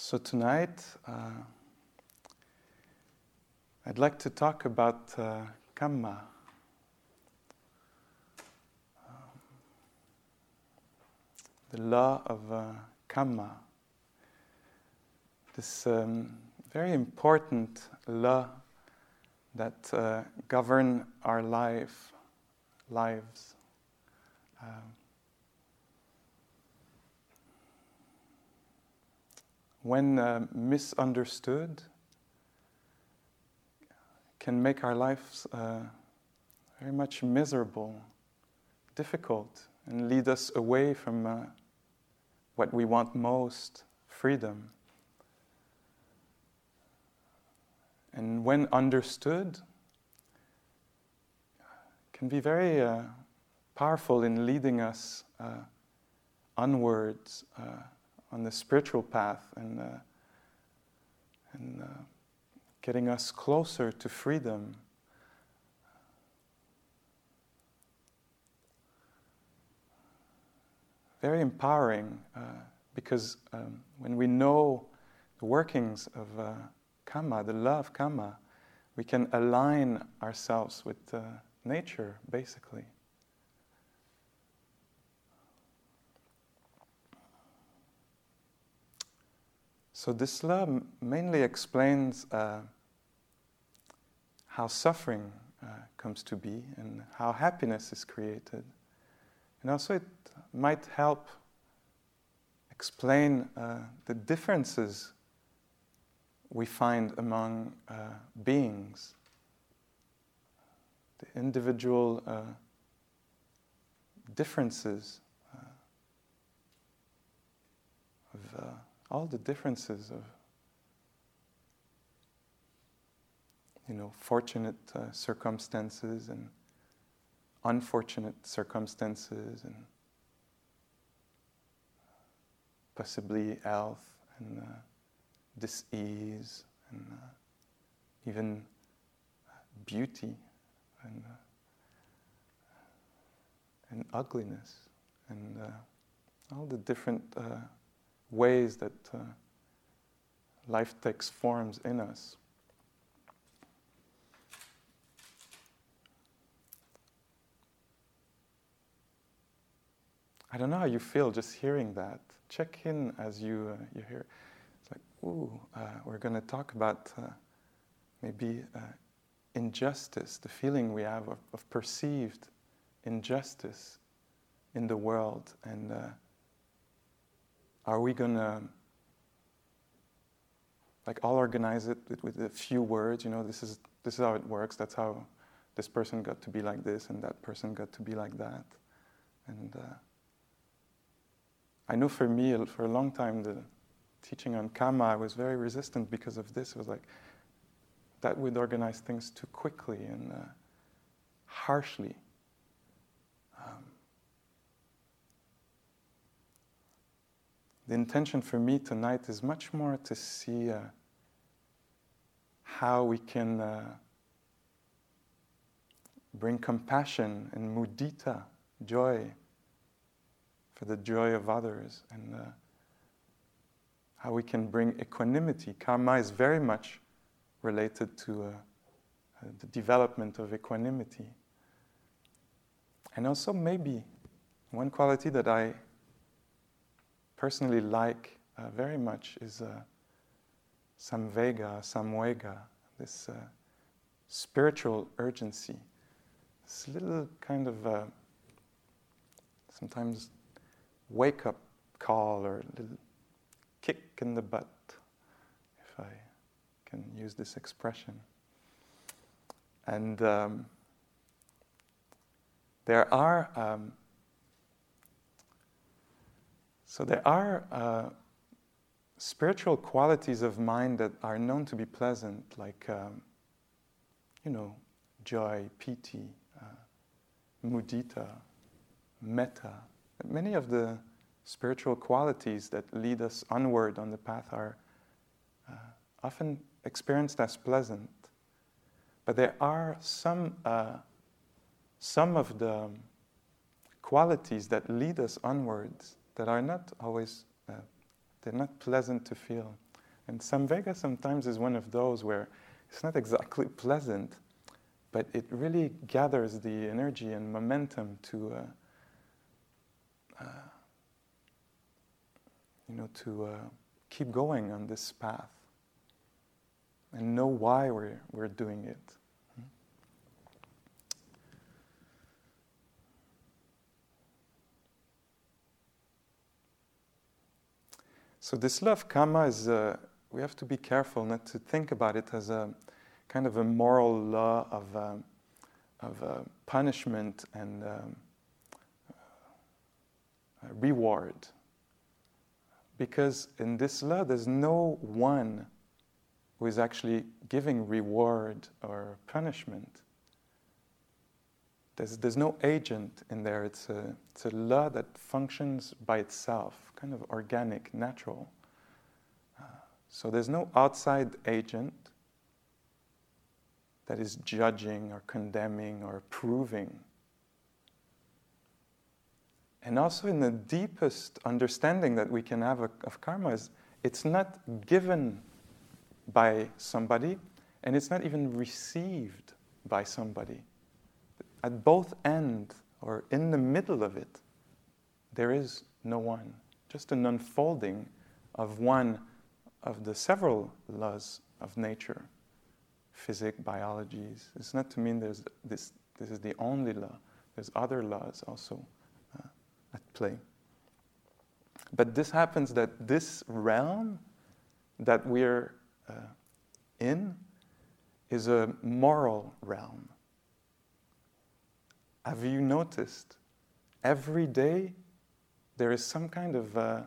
So tonight, uh, I'd like to talk about uh, Kamma. Um, the law of uh, Kamma. This um, very important law that uh, govern our life, lives. Um, when uh, misunderstood, can make our lives uh, very much miserable, difficult, and lead us away from uh, what we want most freedom. And when understood, can be very uh, powerful in leading us uh, onwards uh, on the spiritual path and, uh, and uh, getting us closer to freedom. Very empowering uh, because um, when we know the workings of uh, Kamma, the love Kamma, we can align ourselves with uh, nature, basically. So, this law mainly explains uh, how suffering uh, comes to be and how happiness is created. And also, it might help explain uh, the differences we find among uh, beings, the individual uh, differences uh, of all the differences of you know fortunate uh, circumstances and unfortunate circumstances and possibly health and uh, dis-ease and uh, even beauty and uh, and ugliness and uh, all the different uh, ways that uh, life takes forms in us. I don't know how you feel just hearing that. Check in as you, uh, you hear. It's like, ooh, uh, we're going to talk about uh, maybe uh, injustice, the feeling we have of, of, perceived injustice in the world, and uh, are we going to like all organize it with, a few words you know this is this is how it works that's how this person got to be like this and that person got to be like that. And uh, i know for me for a long time the teaching on karma, i was very resistant because of this. It was like that would organize things too quickly and uh, harshly the intention for me tonight is much more to see uh, how we can uh, bring compassion and mudita, joy, for the joy of others, and uh, how we can bring equanimity. Karma is very much related to uh, uh, the development of equanimity. And also, maybe one quality that I personally like uh, very much is uh, samvega, samvega, this uh, spiritual urgency, this little kind of uh, sometimes wake up call or little kick in the butt, if I can use this expression. And um, there are um, so there are uh, spiritual qualities of mind that are known to be pleasant, like, um, you know, joy, piti, uh, mudita, metta. Many of the spiritual qualities that lead us onward on the path are uh, often experienced as pleasant. But there are some, uh, some of the qualities that lead us onwards that are not always, uh, they're not pleasant to feel. And Samvega sometimes is one of those where it's not exactly pleasant, but it really gathers the energy and momentum to, uh, uh, you know, to uh, keep going on this path and know why we're, we're doing it. So this love karma is, uh, we have to be careful not to think about it as a kind of a moral law of, um, of uh, punishment and um, uh, reward. Because in this law, there's no one who is actually giving reward or punishment. There's, there's no agent in there. It's a, it's a law that functions by itself, kind of organic, natural. Uh, so there's no outside agent that is judging or condemning or proving. And also, in the deepest understanding that we can have of karma, is it's not given by somebody and it's not even received by somebody at both ends or in the middle of it, there is no one, just an unfolding of one of the several laws of nature, physics, biologies. It's not to mean there's this, this is the only law. There's other laws also uh, at play. But this happens that this realm that we're uh, in is a moral realm. Have you noticed every day there is some kind of uh,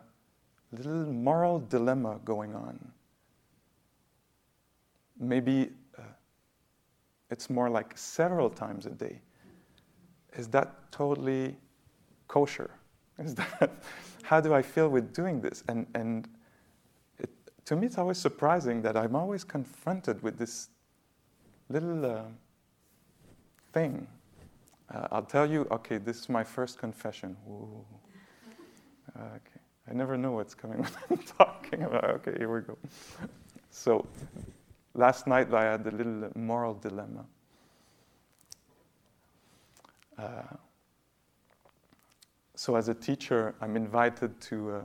little moral dilemma going on? Maybe uh, it's more like several times a day. Is that totally kosher? Is that how do I feel with doing this? And and it, to me, it's always surprising that I'm always confronted with this little uh, thing uh, I'll tell you, okay, this is my first confession. Ooh. Okay. I never know what's coming when I'm talking about. Okay, here we go. So, last night I had a little moral dilemma. Uh, so, as a teacher, I'm invited to. Uh,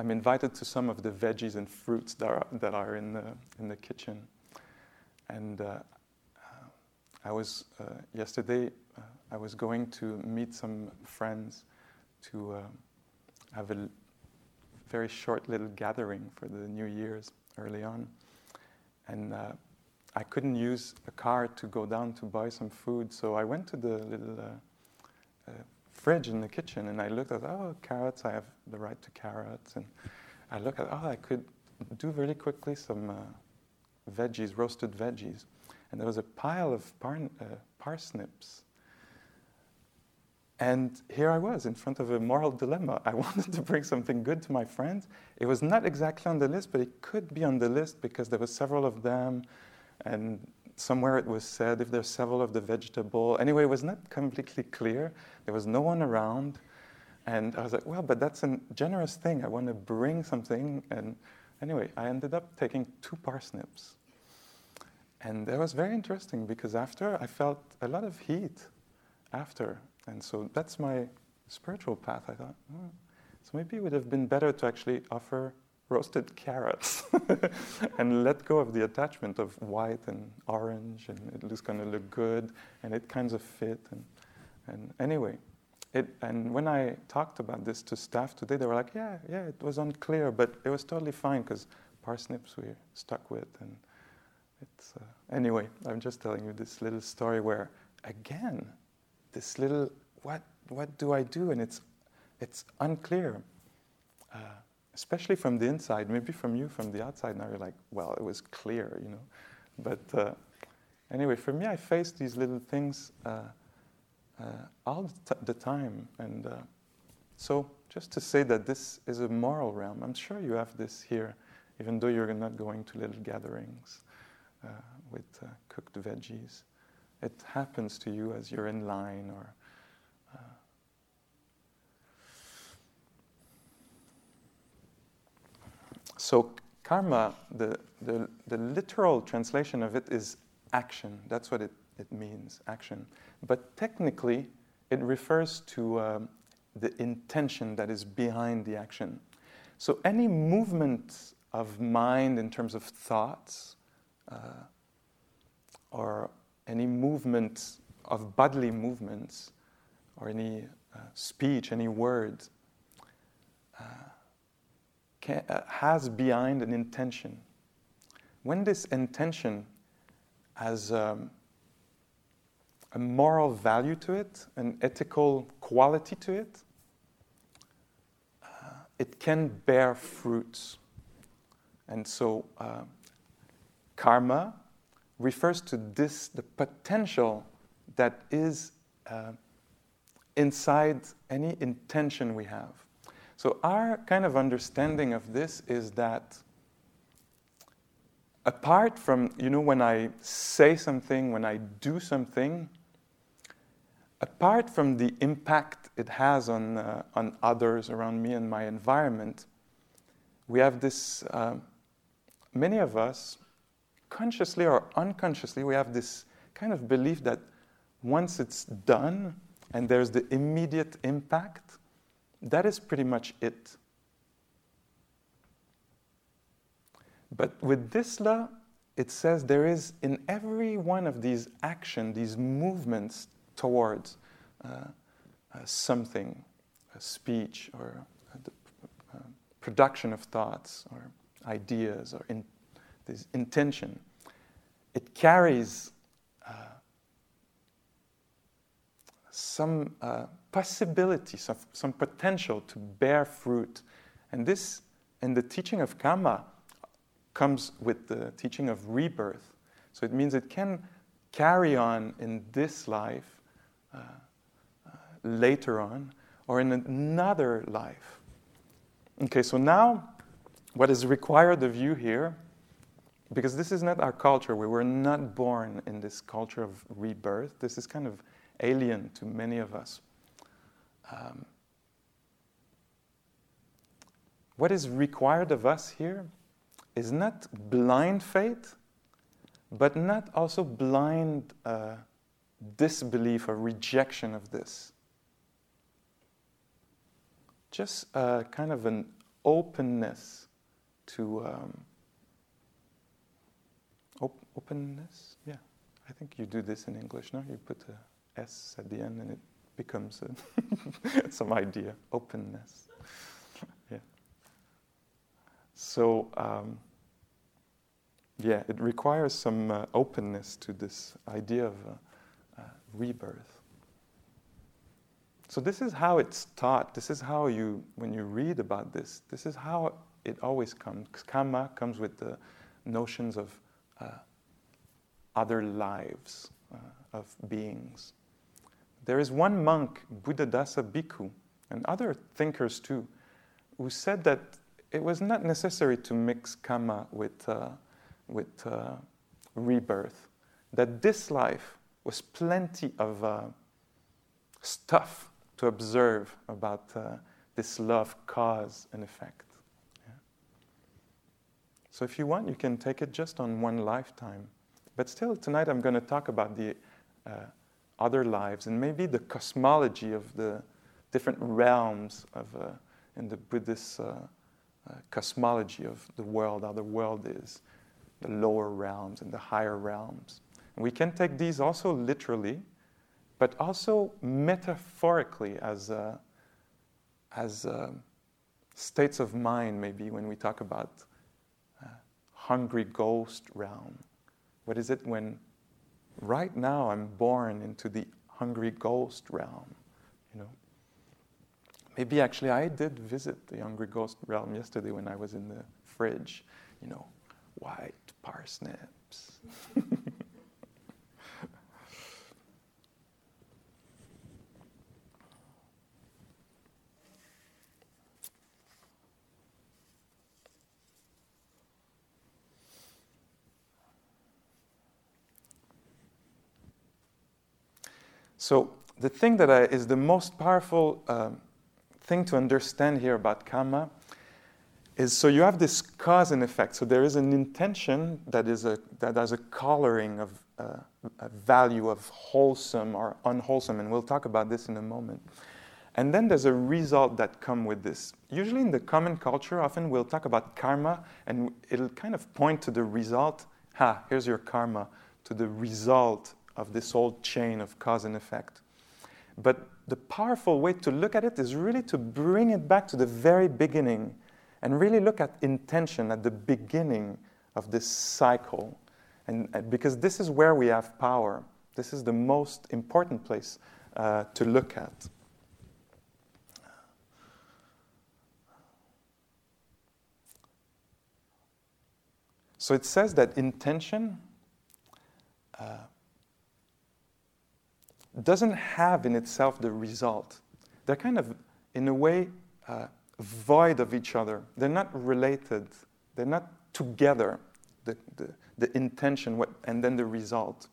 I'm invited to some of the veggies and fruits that are, that are in the in the kitchen, and uh, I was uh, yesterday. Uh, I was going to meet some friends to uh, have a very short little gathering for the New Year's early on, and uh, I couldn't use a car to go down to buy some food. So I went to the little uh, uh, fridge in the kitchen and I looked at oh carrots. I have the right to carrots, and I looked at oh I could do really quickly some veggies, roasted veggies and there was a pile of uh, parsnips. And here I was in front of a moral dilemma. I wanted to bring something good to my friends. It was not exactly on the list, but it could be on the list because there were several of them, and somewhere it was said if there's several of the vegetable. Anyway, it was not completely clear. There was no one around. And I was like, well, but that's a generous thing. I want to bring something. And anyway, I ended up taking two parsnips. And that was very interesting because after I felt a lot of heat after. And so that's my spiritual path. I thought, oh, so maybe it would have been better to actually offer roasted carrots and let go of the attachment of white and orange and it was going to look good and it kind of fit. And, and anyway, it, and when I talked about this to staff today, they were like, yeah, yeah, it was unclear, but it was totally fine because parsnips we stuck with. And, it's, uh, anyway, I'm just telling you this little story where, again, this little, what, what do I do? And it's, it's unclear, uh, especially from the inside. Maybe from you, from the outside, now you're like, well, it was clear, you know. But uh, anyway, for me, I face these little things uh, uh, all the, t- the, time. And uh, so, just to say that this is a moral realm, I'm sure you have this here, even though you're not going to little gatherings. Uh, with cooked veggies. It happens to you as you're in line or uh, so karma, the, the, the literal translation of it is action. That's what it, it means, action. But technically, it refers to um, the intention that is behind the action. So any movement of mind in terms of thoughts, uh, or any movement of bodily movements, or any uh, speech, any word, uh, can, uh, has behind an intention. When this intention has um, a moral value to it, an ethical quality to it, uh, it can bear fruits. And so, uh, karma refers to this the potential that is uh, inside any intention we have. So, our kind of understanding of this is that apart from, you know, when I say something, when I do something, apart from the impact it has on, uh, on others around me and my environment, we have this, uh, many of us, consciously or unconsciously, we have this kind of belief that once it's done and there's the immediate impact, that is pretty much it. But with this law, it says there is in every one of these actions, these movements towards uh, uh, something, a speech or the uh, production of thoughts or ideas or in, this intention, it carries uh, some uh, possibility, some, some potential to bear fruit. And this, in the teaching of karma, comes with the teaching of rebirth. So it means it can carry on in this life, uh, uh, later on, or in another life. Okay, so now what is required of you here, because this is not our culture, we were not born in this culture of rebirth, this is kind of alien to many of us. Um, what is required of us here is not blind faith, but not also blind uh, disbelief or rejection of this. Just uh, kind of an openness to um, openness. Yeah, I think you do this in English. No, you put a S at the end, and it becomes some idea. Openness. yeah. So. Um, yeah, it requires some uh, openness to this idea of uh, uh, rebirth. So this is how it's taught. This is how you, when you read about this, this is how it always comes. Karma comes with the notions of uh, other lives uh, of beings. There is one monk, Buddhadasa Bhikkhu, and other thinkers too, who said that it was not necessary to mix karma with uh, with uh, rebirth, that this life was plenty of uh, stuff to observe about uh, this love cause and effect. So, if you want, you can take it just on one lifetime. But still, tonight I'm going to talk about the uh, other lives and maybe the cosmology of the different realms of uh, in the Buddhist uh, cosmology of the world, how the world is the lower realms and the higher realms. And we can take these also literally, but also metaphorically as, uh, as uh, states of mind, maybe when we talk about uh, hungry ghost realm. What is it when right now I'm born into the hungry ghost realm? You know, maybe actually I did visit the hungry ghost realm yesterday when I was in the fridge. You know, white parsnips. so the thing that I, is the most powerful um, thing to understand here about karma is so you have this cause and effect. So there is an intention that is a that has a coloring of uh, a value of wholesome or unwholesome, and we'll talk about this in a moment. And then there's a result that come with this. Usually in the common culture, often we'll talk about karma, and it'll kind of point to the result. Ha, here's your karma, to the result of this whole chain of cause and effect. But the powerful way to look at it is really to bring it back to the very beginning and really look at intention at the beginning of this cycle. And, because this is where we have power. This is the most important place uh, to look at. So it says that intention doesn't have in itself the result. They're kind of, in a way, uh, void of each other. They're not related. They're not together, the, the, the intention what, and then the result.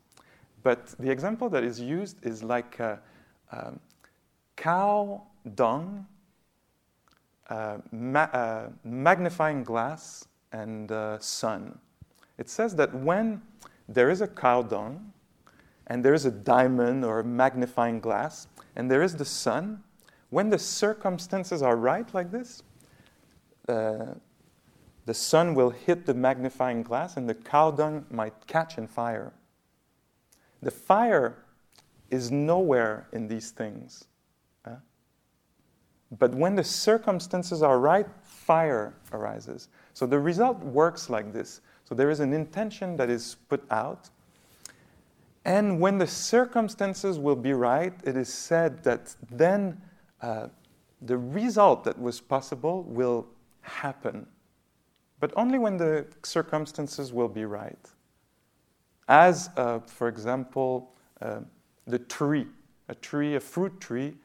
But the example that is used is like uh, um, cow dung, uh, ma- uh, magnifying glass, and uh, sun. It says that when there is a cow dung, and there is a diamond or a magnifying glass, and there is the sun, when the circumstances are right, like this, uh, the sun will hit the magnifying glass and the cow dung might catch in fire. The fire is nowhere in these things. Uh, but when the circumstances are right, fire arises. So the result works like this. So there is an intention that is put out, and when the circumstances will be right, it is said that then uh, the result that was possible will happen. But only when the circumstances will be right. As, uh, for example, uh, the tree, a tree, a fruit tree,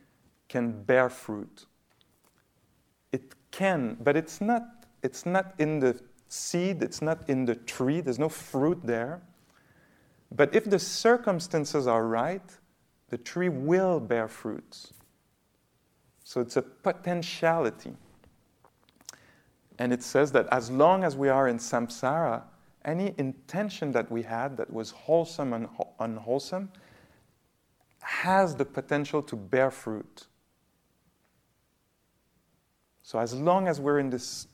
can bear fruit. It can, but it's not, it's not in the seed, it's not in the tree, there's no fruit there. But if the circumstances are right, the tree will bear fruits. So it's a potentiality. And it says that as long as we are in samsara, any intention that we had that was wholesome and unwholesome has the potential to bear fruit. So as long as we're in this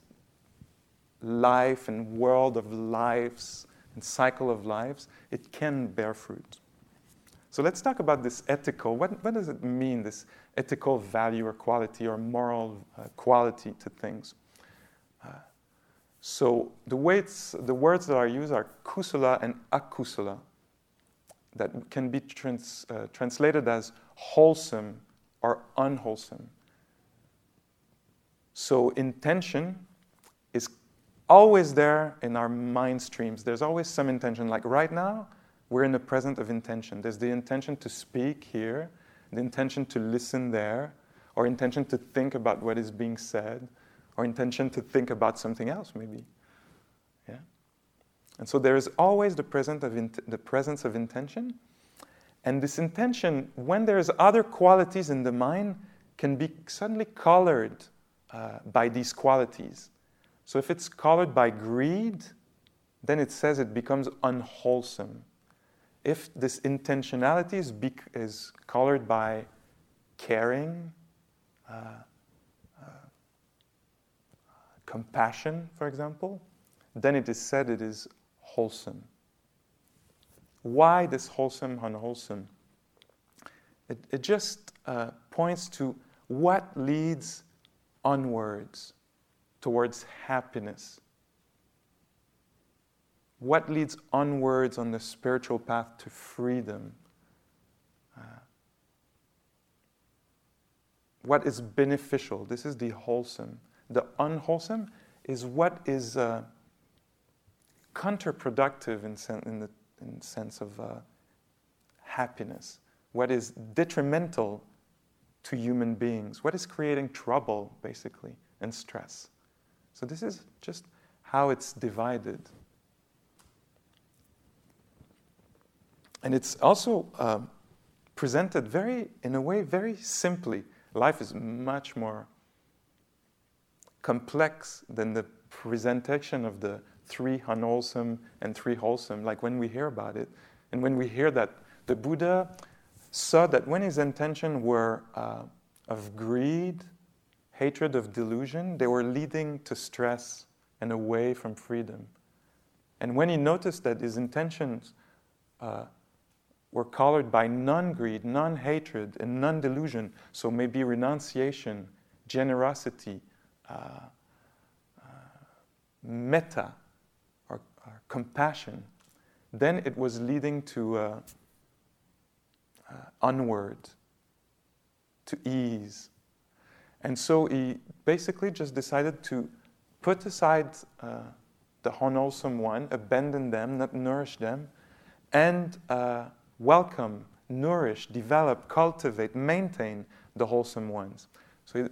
life and world of lives, and cycle of lives, it can bear fruit. So let's talk about this ethical. What, what does it mean, this ethical value or quality or moral uh, quality to things? Uh, so the, the words that are used are kusala and akusala, that can be trans, uh, translated as wholesome or unwholesome. So intention is always there in our mind streams. There's always some intention. Like right now, we're in the present of intention. There's the intention to speak here, the intention to listen there, or intention to think about what is being said, or intention to think about something else, maybe. Yeah? And so there is always the, present of the presence of intention. And this intention, when there's other qualities in the mind, can be suddenly colored uh, by these qualities. So if it's colored by greed, then it says it becomes unwholesome. If this intentionality is, bec- is colored by caring, uh, uh, compassion, for example, then it is said it is wholesome. Why this wholesome, unwholesome? It, it just uh, points to what leads onwards towards happiness? What leads onwards on the spiritual path to freedom? Uh, what is beneficial? This is the wholesome. The unwholesome is what is uh, counterproductive in, sen- in the in sense of uh, happiness. What is detrimental to human beings? What is creating trouble, basically, and stress? So this is just how it's divided. And it's also uh, presented very, in a way, very simply. Life is much more complex than the presentation of the three unwholesome and three wholesome, like when we hear about it, and when we hear that the Buddha saw that when his intention were uh, of greed, hatred, of delusion, they were leading to stress and away from freedom. And when he noticed that his intentions uh, were colored by non greed, non hatred, and non delusion, so maybe renunciation, generosity, uh, uh, metta, or, or, compassion, then it was leading to uh, uh, onward, to ease. And so he basically just decided to put aside uh, the unwholesome one, abandon them, not nourish them, and uh, welcome, nourish, develop, cultivate, maintain the wholesome ones. So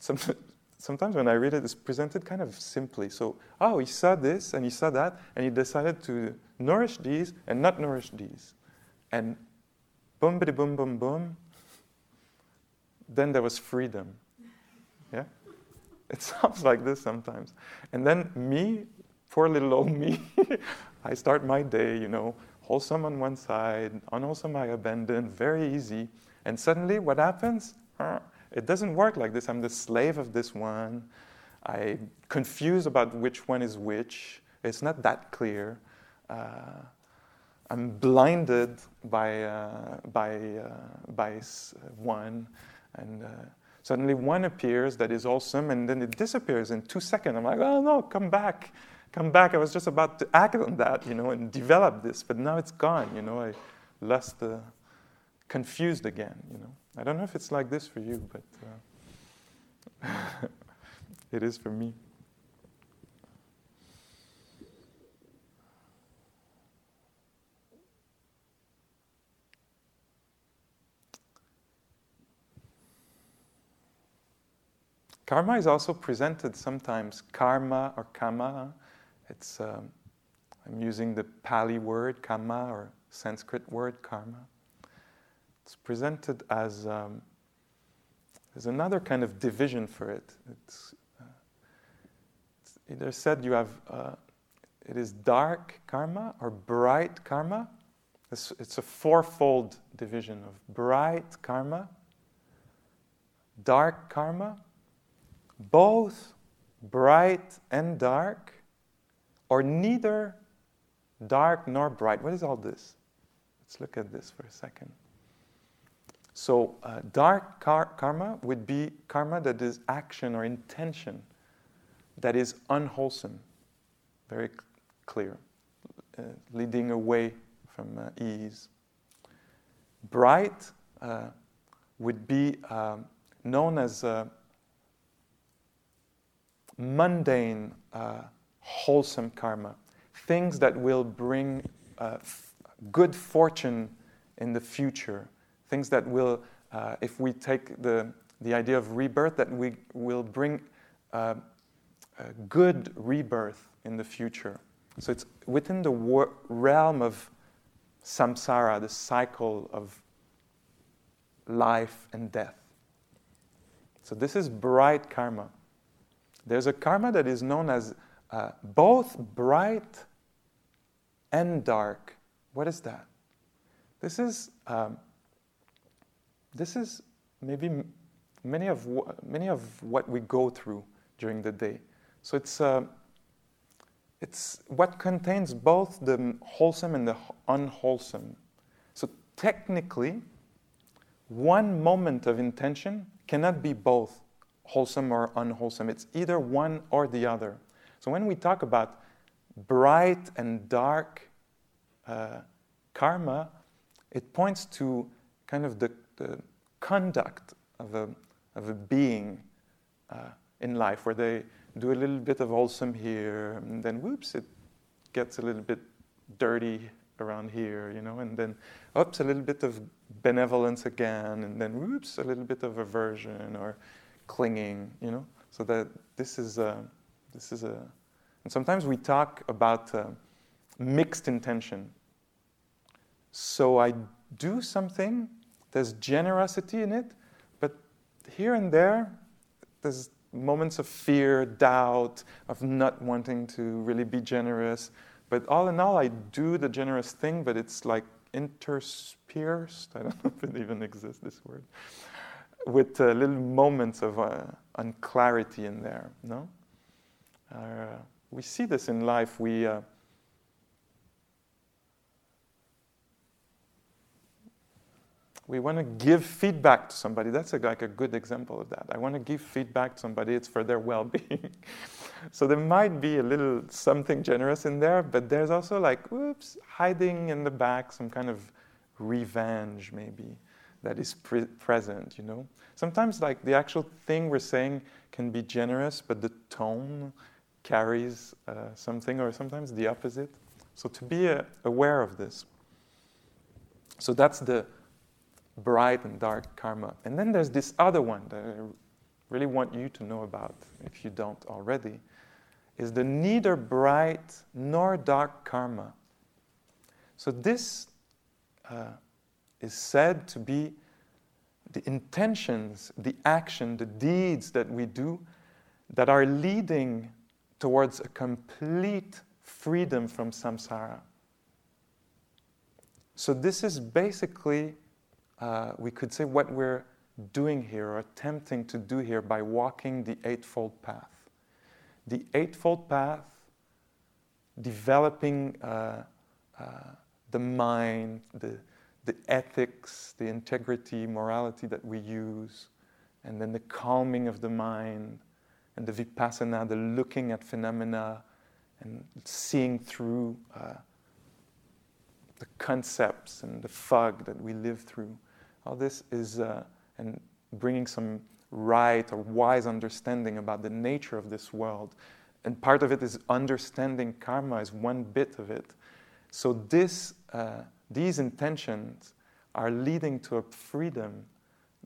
some, sometimes when I read it, it's presented kind of simply. So, oh, he saw this and he saw that, and he decided to nourish these and not nourish these. And boom, boom, boom, boom, boom. Then there was freedom. It sounds like this sometimes. And then me, poor little old me, I start my day, you know, wholesome on one side, unwholesome I abandon, very easy. And suddenly what happens? It doesn't work like this. I'm the slave of this one. I confuse about which one is which. It's not that clear. Uh, I'm blinded by, uh, by, uh, by one. And uh, suddenly one appears that is awesome, and then it disappears in two seconds. I'm like, oh no, come back. Come back. I was just about to act on that, you know, and develop this, but now it's gone, you know. I lost the, confused again, you know. I don't know if it's like this for you, but uh, it is for me. Karma is also presented sometimes karma or kamma. It's um, I'm using the Pali word kamma or Sanskrit word karma. It's presented as um, there's another kind of division for it. It's, uh, it's either said you have uh, it is dark karma or bright karma. It's, it's a fourfold division of bright karma, dark karma, both bright and dark, or neither dark nor bright. What is all this? Let's look at this for a second. So, uh, dark karma would be karma that is action or intention that is unwholesome, very c- clear, uh, leading away from uh, ease. Bright uh, would be um, known as uh, mundane, uh, wholesome karma, things that will bring uh, f- good fortune in the future, things that will, uh, if we take the, the idea of rebirth, that we will bring uh, a good rebirth in the future. So it's within the realm of samsara, the cycle of life and death. So this is bright karma. There's a karma that is known as uh, both bright and dark. What is that? This is, um, this is maybe many of, many of what we go through during the day. So it's, uh, it's what contains both the wholesome and the unwholesome. So technically, one moment of intention cannot be both wholesome or unwholesome. It's either one or the other. So when we talk about bright and dark uh, karma, it points to kind of the, the conduct of a, of a being uh, in life, where they do a little bit of wholesome here, and then whoops, it gets a little bit dirty around here, you know, and then oops, a little bit of benevolence again, and then whoops, a little bit of aversion or clinging, you know. So that this is a, this is a, and sometimes we talk about uh, mixed intention. So I do something, there's generosity in it, but here and there, there's moments of fear, doubt, of not wanting to really be generous. But all in all, I do the generous thing, but it's like interspersed. I don't know if it even exists, this word. With uh, little moments of uh, unclarity in there, no? Uh, we see this in life. We we want to give feedback to somebody. That's a, like a good example of that. I want to give feedback to somebody, it's for their well being. so there might be a little something generous in there, but there's also like, whoops, hiding in the back, some kind of revenge maybe that is pre- present, you know? Sometimes, like, the actual thing we're saying can be generous, but the tone carries uh, something, or sometimes the opposite. So to be uh, aware of this. So that's the bright and dark karma. And then there's this other one that I really want you to know about, if you don't already, is the neither bright nor dark karma. So this uh, is said to be the intentions, the action, the deeds that we do that are leading towards a complete freedom from samsara. So, this is basically uh, we could say what we're doing here or attempting to do here by walking the Eightfold Path. The Eightfold Path, developing uh, uh, the mind, the, the ethics, the integrity, morality that we use, and then the calming of the mind, and the vipassana, the looking at phenomena and seeing through uh, the concepts and the fog that we live through. All this is, uh, and bringing some right or wise understanding about the nature of this world. And part of it is understanding karma is one bit of it. So this, uh, these intentions are leading to a freedom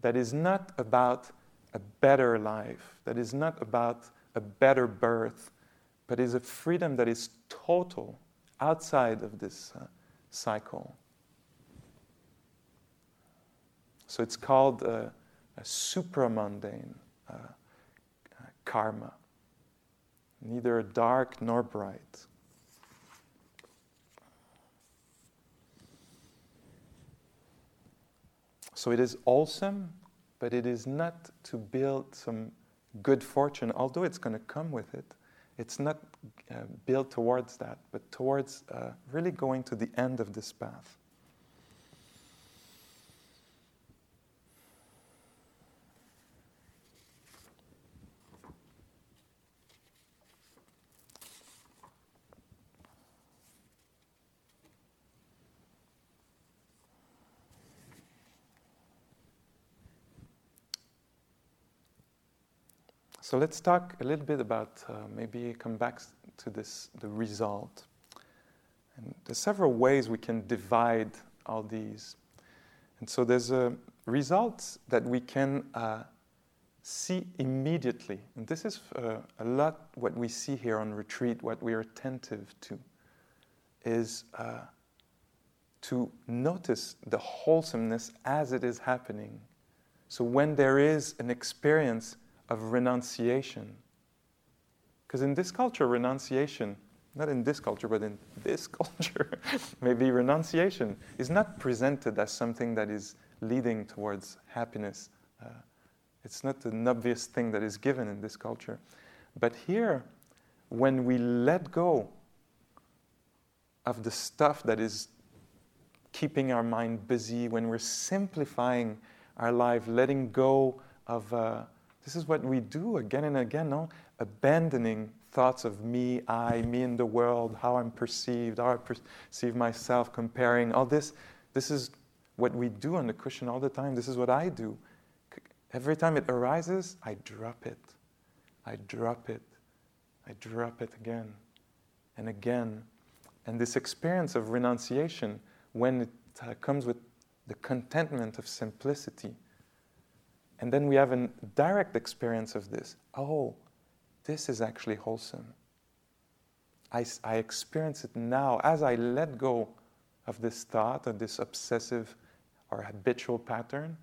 that is not about a better life, that is not about a better birth, but is a freedom that is total outside of this uh, cycle. So it's called uh, a supramundane uh, karma, neither dark nor bright. So it is awesome, but it is not to build some good fortune, although it's going to come with it. It's not uh, built towards that, but towards uh, really going to the end of this path. So let's talk a little bit about uh, maybe come back to this the result. And there's several ways we can divide all these. And so there's a result that we can uh, see immediately. And this is uh, a lot what we see here on retreat, what we are attentive to, is uh, to notice the wholesomeness as it is happening. So when there is an experience of renunciation. Because in this culture, renunciation, not in this culture, but in this culture, maybe renunciation is not presented as something that is leading towards happiness. Uh, it's not an obvious thing that is given in this culture. But here, when we let go of the stuff that is keeping our mind busy, when we're simplifying our life, letting go of uh, this is what we do again and again, no? Abandoning thoughts of me, I, me in the world, how I'm perceived, how I perceive myself, comparing, all this. This is what we do on the cushion all the time. This is what I do. Every time it arises, I drop it. I drop it. I drop it again and again. And this experience of renunciation, when it uh, comes with the contentment of simplicity, and then we have a direct experience of this. Oh, this is actually wholesome. I, I experience it now as I let go of this thought, of this obsessive or habitual pattern.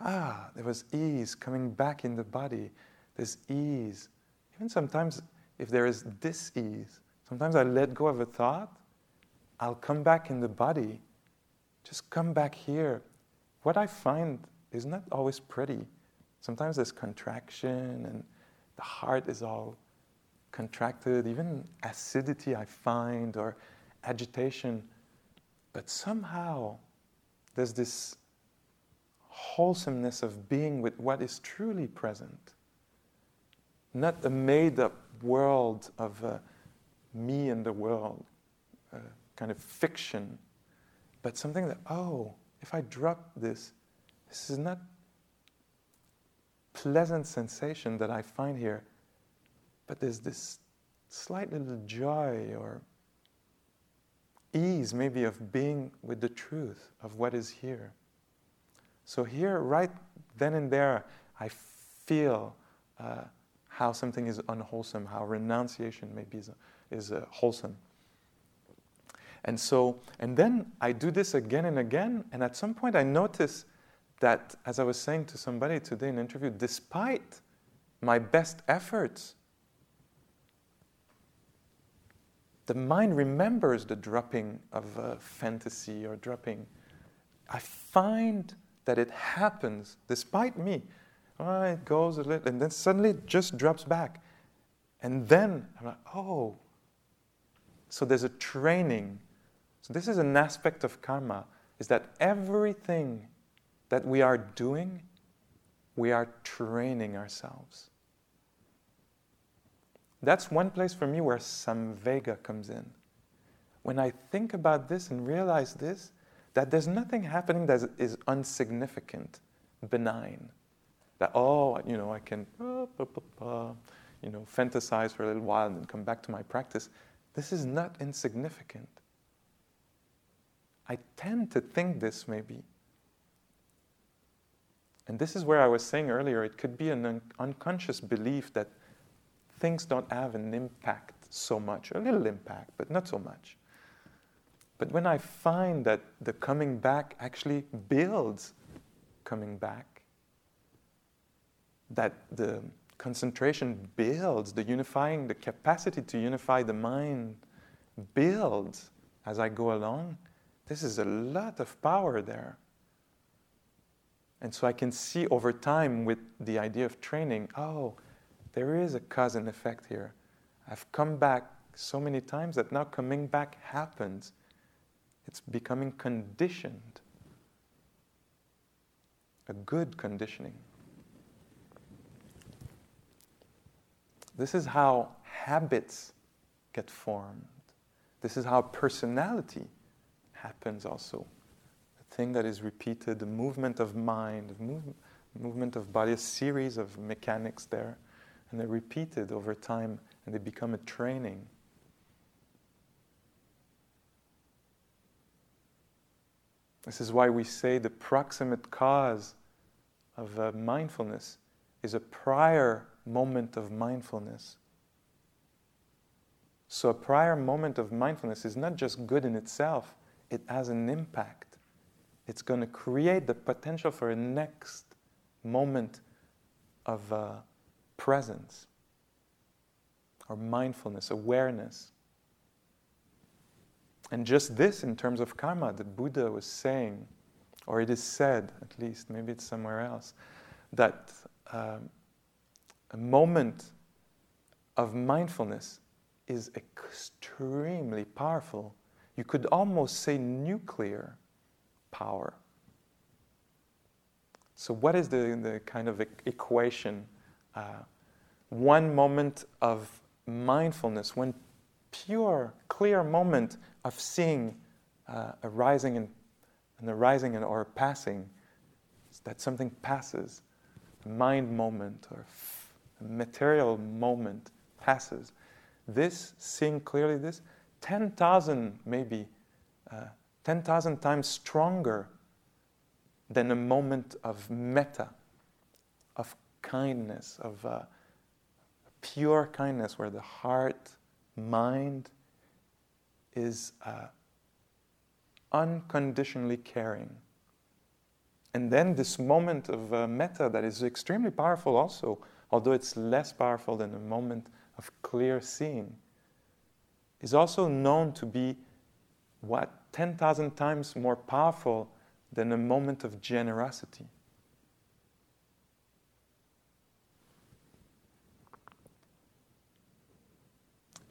Ah, there was ease coming back in the body. this ease. Even sometimes, if there is dis ease, sometimes I let go of a thought, I'll come back in the body, just come back here. What I find is not always pretty. Sometimes there's contraction and the heart is all contracted, even acidity I find, or agitation. But somehow there's this wholesomeness of being with what is truly present. Not a made up world of uh, me and the world, uh, kind of fiction, but something that, oh, if I drop this, this is not pleasant sensation that I find here, but there's this slight little joy or ease, maybe, of being with the truth of what is here. So, here, right then and there, I feel uh, how something is unwholesome, how renunciation maybe is, is uh, wholesome. And so, and then I do this again and again, and at some point I notice that, as I was saying to somebody today in an interview, despite my best efforts, the mind remembers the dropping of a fantasy or dropping. I find that it happens despite me. Oh, it goes a little, and then suddenly it just drops back. And then I'm like, oh. So there's a training. So this is an aspect of karma, is that everything that we are doing, we are training ourselves. That's one place for me where samvega comes in. When I think about this and realize this, that there's nothing happening that is insignificant, benign. That, oh, you know, I can, uh, uh, uh, uh you know, fantasize for a little while and then come back to my practice. This is not insignificant. I tend to think this maybe. And this is where I was saying earlier, it could be an un- unconscious belief that things don't have an impact so much, a little impact, but not so much. But when I find that the coming back actually builds coming back, that the concentration builds, the unifying, the capacity to unify the mind builds as I go along, this is a lot of power there. And so I can see over time with the idea of training, oh, there is a cause and effect here. I've come back so many times that now coming back happens. It's becoming conditioned, a good conditioning. This is how habits get formed. This is how personality happens also. Thing that is repeated, the movement of mind, move, movement of body, a series of mechanics there and they're repeated over time and they become a training. This is why we say the proximate cause of uh, mindfulness is a prior moment of mindfulness. So, a prior moment of mindfulness is not just good in itself, it has an impact. It's going to create the potential for a next moment of. Uh, presence or mindfulness, awareness. And just this, in terms of karma, the Buddha was saying, or it is said at least, maybe it's somewhere else, that um, a moment of mindfulness is extremely powerful. You could almost say nuclear power. So, what is the, the kind of equation uh, one moment of mindfulness, one pure, clear moment of seeing uh, a rising and an arising and, or passing, that something passes, a mind moment or material moment passes. This, seeing clearly this, 10,000 maybe, uh, 10,000 times stronger than a moment of metta, of kindness, of uh, pure kindness where the heart, mind is uh, unconditionally caring. And then this moment of uh, metta that is extremely powerful also, although it's less powerful than a moment of clear seeing, is also known to be what 10,000 times more powerful than a moment of generosity.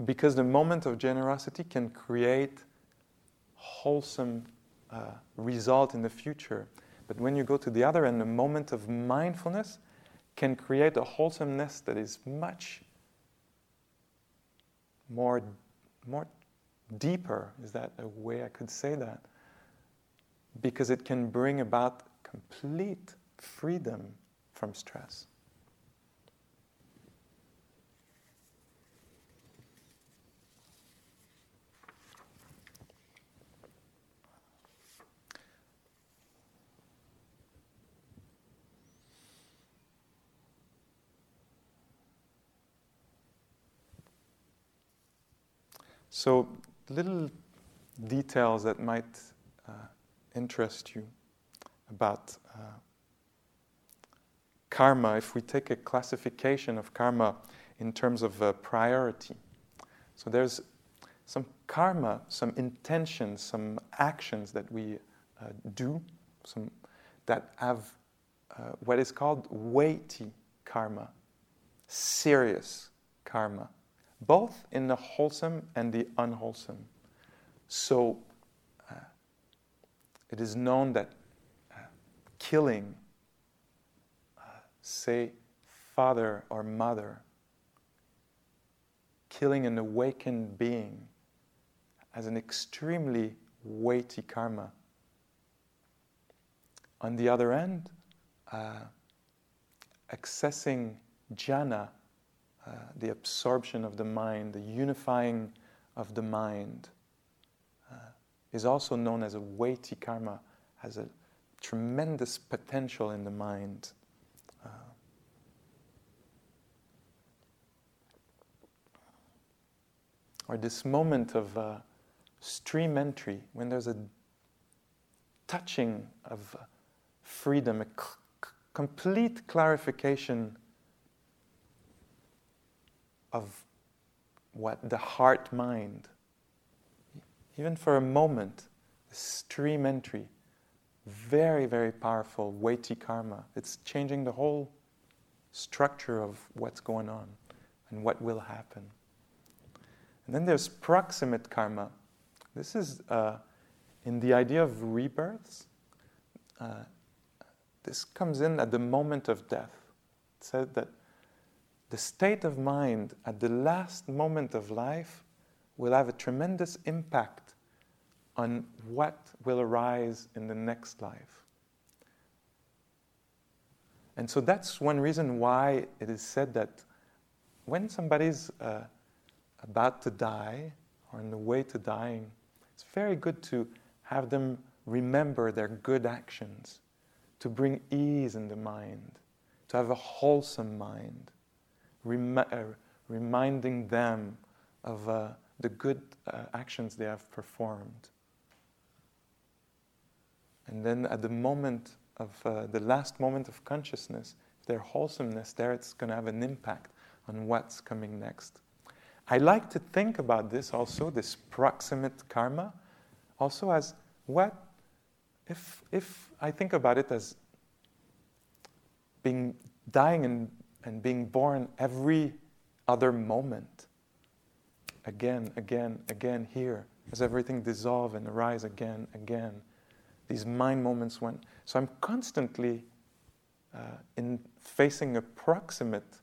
Because the moment of generosity can create wholesome uh, result in the future. But when you go to the other end, the moment of mindfulness can create a wholesomeness that is much more, more deeper. Is that a way I could say that? Because it can bring about complete freedom from stress. So, little details that might uh, interest you about uh, karma, if we take a classification of karma in terms of uh, priority. So, there's some karma, some intentions, some actions that we uh, do, some that have uh, what is called weighty karma, serious karma both in the wholesome and the unwholesome. So uh, it is known that uh, killing, uh, say, father or mother, killing an awakened being, has an extremely weighty karma. On the other end, uh, accessing jhana uh, the absorption of the mind, the unifying of the mind, uh, is also known as a weighty karma, has a tremendous potential in the mind. Uh, or this moment of uh, stream entry, when there's a touching of freedom, a complete clarification of what the heart mind. Even for a moment, stream entry, very, very powerful, weighty karma. It's changing the whole structure of what's going on and what will happen. And then there's proximate karma. This is uh, in the idea of rebirths. Uh, this comes in at the moment of death. It said that the state of mind at the last moment of life will have a tremendous impact on what will arise in the next life. And so that's one reason why it is said that when somebody's uh, about to die or on the way to dying, it's very good to have them remember their good actions, to bring ease in the mind, to have a wholesome mind uh, reminding them of uh, the good uh, actions they have performed. And then at the moment of uh, the last moment of consciousness, their wholesomeness there, it's going to have an impact on what's coming next. I like to think about this also, this proximate karma, also as what if, if I think about it as being dying and and being born every other moment. Again, again, again, here, as everything dissolve and arise again, again. These mind moments when. So I'm constantly uh, in facing a proximate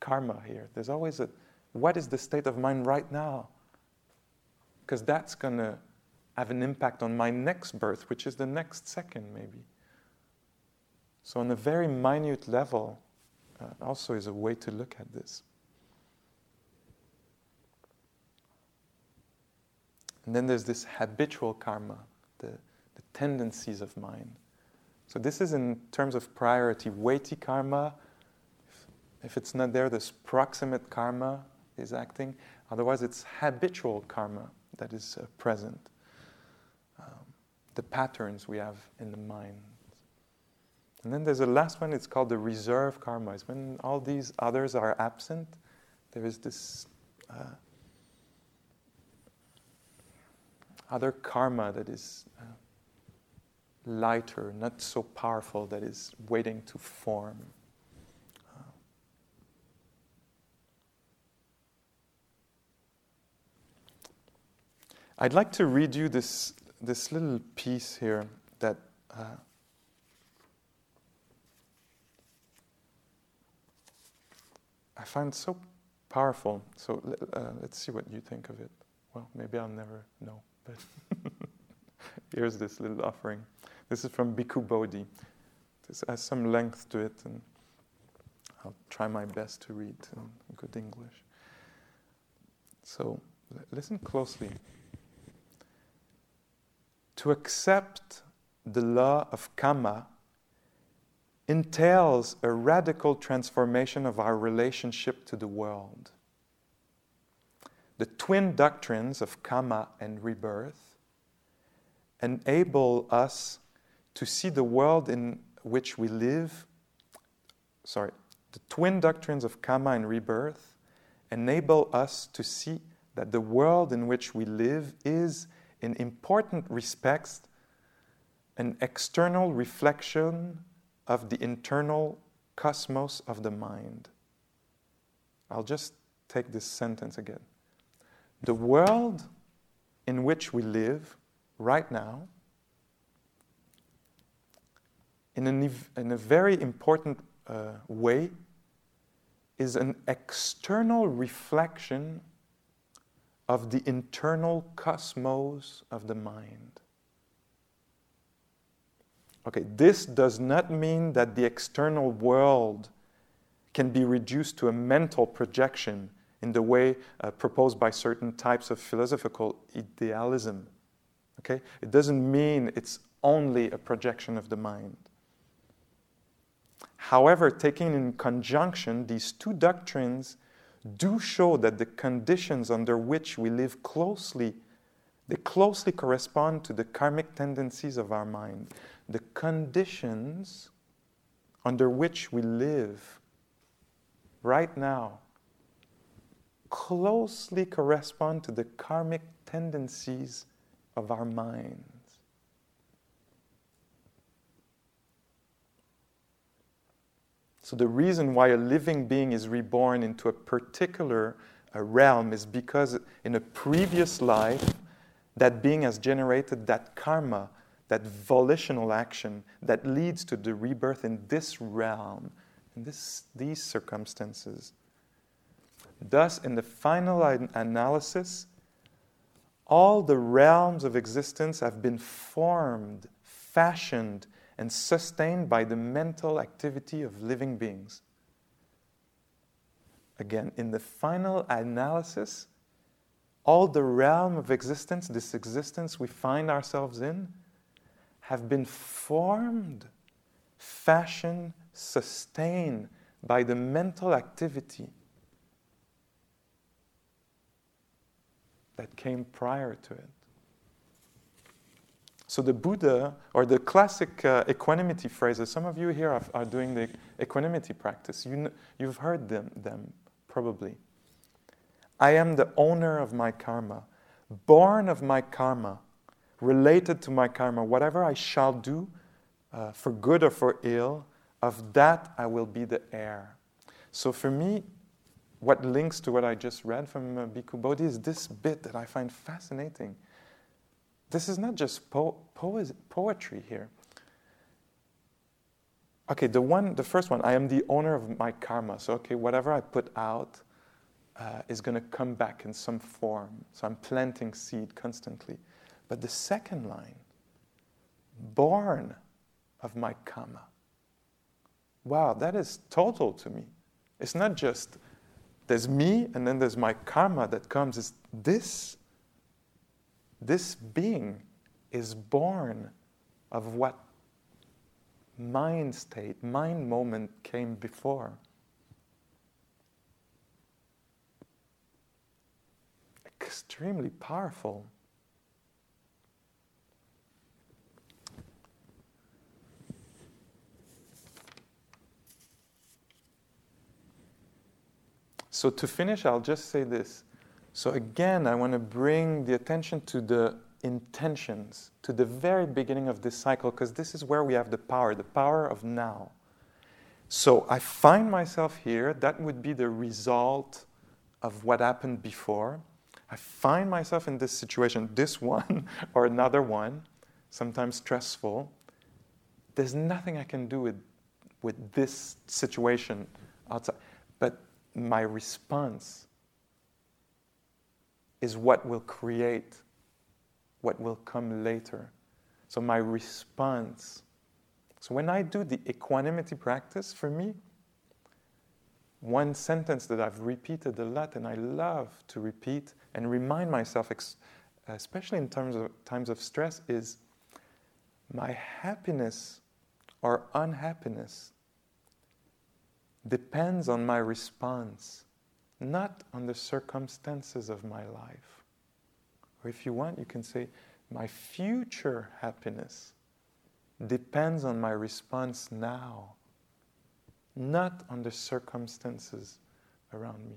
karma here. There's always a what is the state of mind right now? Because that's going to have an impact on my next birth, which is the next second, maybe. So, on a very minute level, also is a way to look at this. And then there's this habitual karma, the, the tendencies of mind. So this is in terms of priority. Weighty karma, if, if it's not there, this proximate karma is acting. Otherwise, it's habitual karma that is uh, present. Um, the patterns we have in the mind. And then there's a last one, it's called the reserve karma. It's when all these others are absent, there is this uh, other karma that is uh, lighter, not so powerful, that is waiting to form. Uh, I'd like to read you this, this little piece here that I find so powerful. So uh, let's see what you think of it. Well, maybe I'll never know, but here's this little offering. This is from Bhikkhu Bodhi. This has some length to it, and I'll try my best to read in good English. So l- listen closely. To accept the law of karma entails a radical transformation of our relationship to the world. The twin doctrines of karma and rebirth enable us to see the world in which we live. Sorry, the twin doctrines of karma and rebirth enable us to see that the world in which we live is, in important respects, an external reflection of the internal cosmos of the mind. I'll just take this sentence again. The world in which we live right now, in a, in a very important uh, way, is an external reflection of the internal cosmos of the mind. Okay, this does not mean that the external world can be reduced to a mental projection in the way uh, proposed by certain types of philosophical idealism. Okay? It doesn't mean it's only a projection of the mind. However, taken in conjunction, these two doctrines do show that the conditions under which we live closely they closely correspond to the karmic tendencies of our mind the conditions under which we live right now closely correspond to the karmic tendencies of our minds. So, the reason why a living being is reborn into a particular a realm is because in a previous life, that being has generated that karma that volitional action that leads to the rebirth in this realm, in this, these circumstances. Thus, in the final analysis, all the realms of existence have been formed, fashioned, and sustained by the mental activity of living beings. Again, in the final analysis, all the realm of existence, this existence we find ourselves in, have been formed, fashioned, sustained by the mental activity that came prior to it. So the Buddha, or the classic uh, equanimity phrases, some of you here are, are doing the equanimity practice. You you've heard them, them probably. I am the owner of my karma, born of my karma, related to my karma. Whatever I shall do, uh, for good or for ill, of that I will be the heir. So for me, what links to what I just read from uh, Bhikkhu Bodhi is this bit that I find fascinating. This is not just po- poetry here. Okay, the one, the first one, I am the owner of my karma. So okay, whatever I put out uh, is going to come back in some form. So I'm planting seed constantly. But the second line, born of my karma. Wow, that is total to me. It's not just there's me and then there's my karma that comes. It's this, this being is born of what mind state, mind moment came before. Extremely powerful. So, to finish, I'll just say this. So, again, I want to bring the attention to the intentions, to the very beginning of this cycle, because this is where we have the power, the power of now. So, I find myself here, that would be the result of what happened before. I find myself in this situation, this one or another one, sometimes stressful. There's nothing I can do with, with this situation outside. My response is what will create what will come later. So, my response. So, when I do the equanimity practice, for me, one sentence that I've repeated a lot and I love to repeat and remind myself, especially in terms of times of stress, is my happiness or unhappiness depends on my response, not on the circumstances of my life. Or if you want, you can say, my future happiness depends on my response now not on the circumstances around me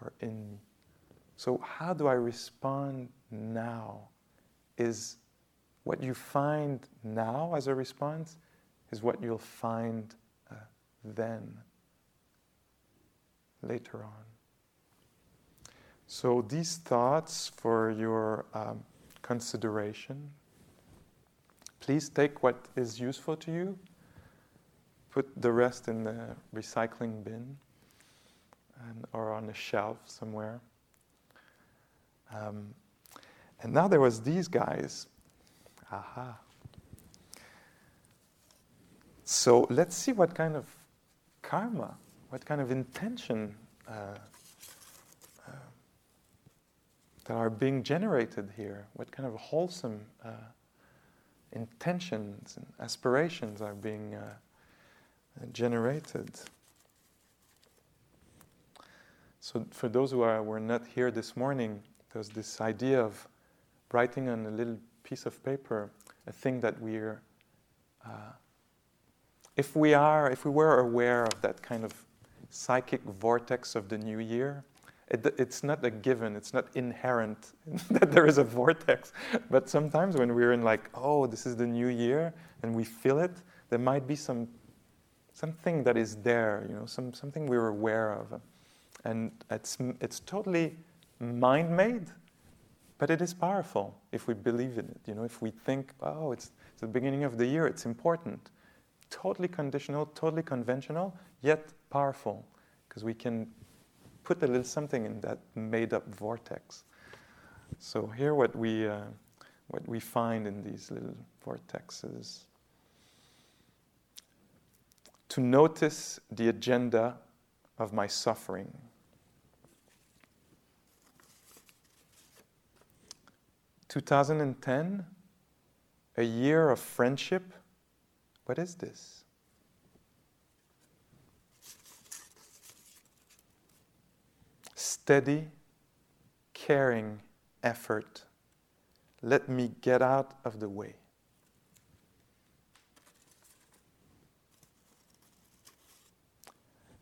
or in me. So, how do I respond now? Is what you find now as a response is what you'll find then, later on. So, these thoughts for your um, consideration. Please take what is useful to you put the rest in the recycling bin and, or on a shelf somewhere. Um, and now there was these guys. Aha. So let's see what kind of karma, what kind of intention uh, uh, that are being generated here, what kind of wholesome uh, intentions and aspirations are being uh, generated. So, for those who are, were not here this morning, there's this idea of writing on a little piece of paper a thing that we're, uh, if we are, if we were aware of that kind of psychic vortex of the new year, it, it's not a given, it's not inherent that there is a vortex. But sometimes when we're in, like, oh, this is the new year, and we feel it, there might be some something that is there, you know, some, something we're aware of. And it's, it's totally mind made, but it is powerful if we believe in it. You know, if we think, oh, it's, it's the beginning of the year, it's important. Totally conditional, totally conventional, yet powerful, because we can put a little something in that made up vortex. So, here, what we, uh, what we find in these little vortexes to notice the agenda of my suffering. Two thousand and ten, a year of friendship. What is this? Steady, caring effort. Let me get out of the way.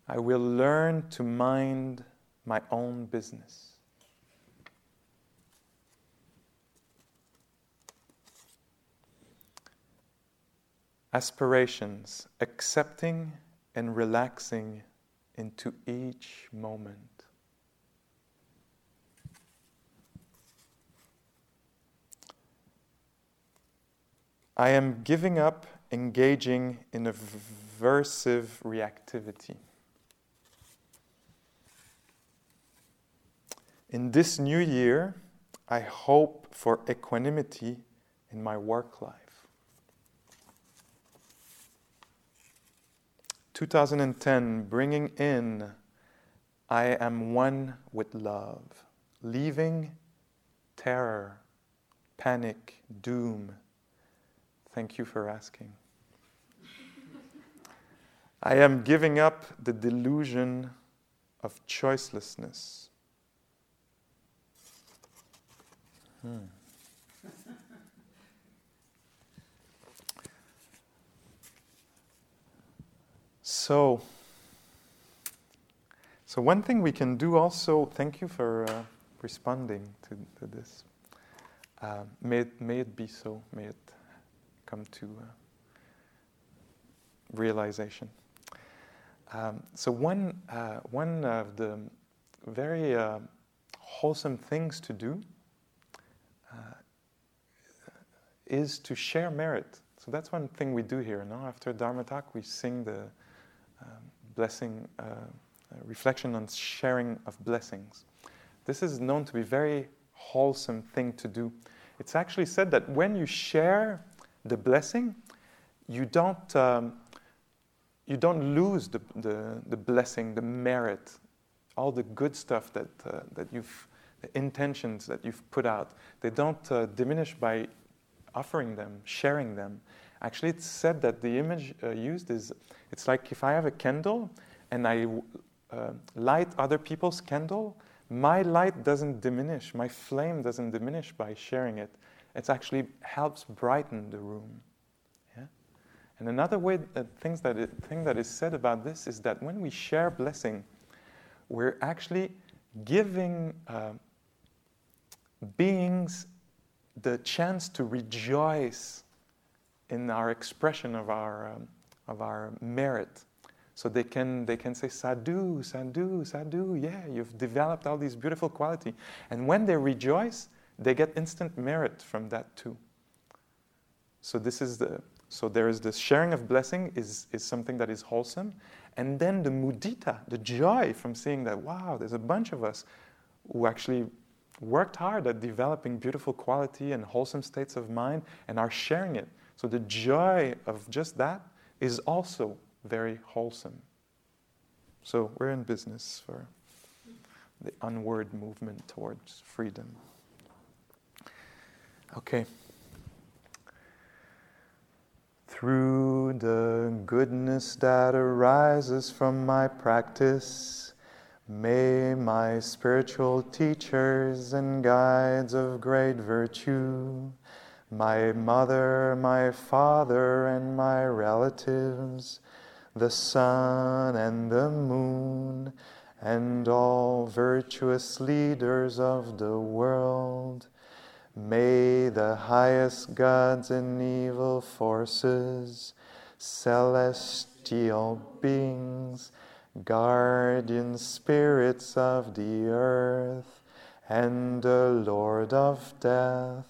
I will learn to mind my own business. Aspirations, accepting and relaxing into each moment. I am giving up engaging in aversive reactivity. In this new year, I hope for equanimity in my work life. 2010, bringing in I am one with love, leaving terror, panic, doom. Thank you for asking. I am giving up the delusion of choicelessness. Hmm. So, So, one thing we can do also, thank you for uh, responding to, to this. Uh, may, it, may it be so, may it come to uh, realization. Um, so, one, uh, one of the very uh, wholesome things to do uh, is to share merit. So, that's one thing we do here. No? After Dharma talk, we sing the blessing reflection on sharing of blessings. This is known to be very wholesome thing to do. It's actually said that when you share the blessing, you don't, um, you don't lose the, the, the, blessing, the merit, all the good stuff that, uh, that you've, the intentions that you've put out. They don't uh, diminish by offering them, sharing them. Actually, it's said that the image uh, used is it's like if I have a candle and I uh, light other people's candle, my light doesn't diminish, my flame doesn't diminish by sharing it. It actually helps brighten the room. Yeah? And another way, uh, things that it, thing that is said about this is that when we share blessing, we're actually giving uh, beings the chance to rejoice in our expression of our, um, of our merit so they can, they can say, Sadhu, Sadhu, Sadhu, yeah, you've developed all these beautiful quality. And when they rejoice, they get instant merit from that too. So this is the, so there is this sharing of blessing is, is something that is wholesome. And then the mudita, the joy from seeing that, wow, there's a bunch of us who actually worked hard at developing beautiful quality and wholesome states of mind and are sharing it. So the joy of just that is also very wholesome. So we're in business for the onward movement towards freedom. Okay. Through the goodness that arises from my practice, may my spiritual teachers and guides of great virtue, my mother, my father, and my relatives, the sun and the moon, and all virtuous leaders of the world. May the highest gods and evil forces, celestial beings, guardian spirits of the earth, and the Lord of death,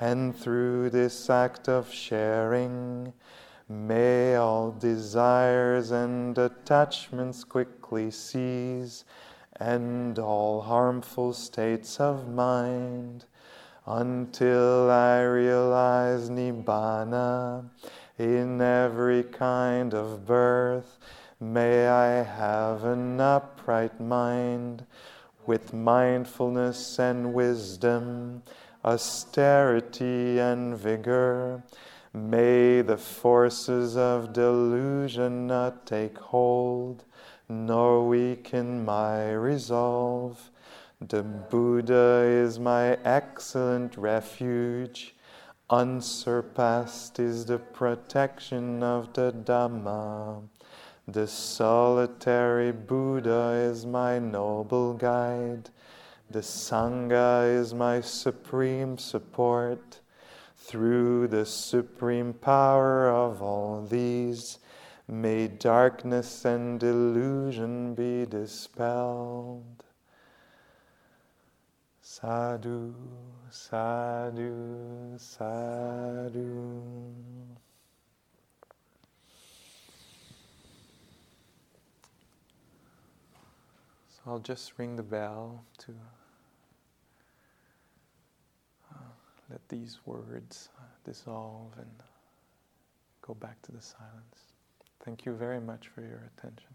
and through this act of sharing May all desires and attachments quickly cease, and all harmful states of mind, until I realize Nibbana in every kind of birth. May I have an upright mind with mindfulness and wisdom, austerity and vigor May the forces of delusion not take hold, nor weaken my resolve. The Buddha is my excellent refuge. Unsurpassed is the protection of the Dhamma. The solitary Buddha is my noble guide. The Sangha is my supreme support. Through the supreme power of all these, may darkness and delusion be dispelled. Sadhu, sadhu, sadhu. So I'll just ring the bell to let these words uh, dissolve and go back to the silence. Thank you very much for your attention.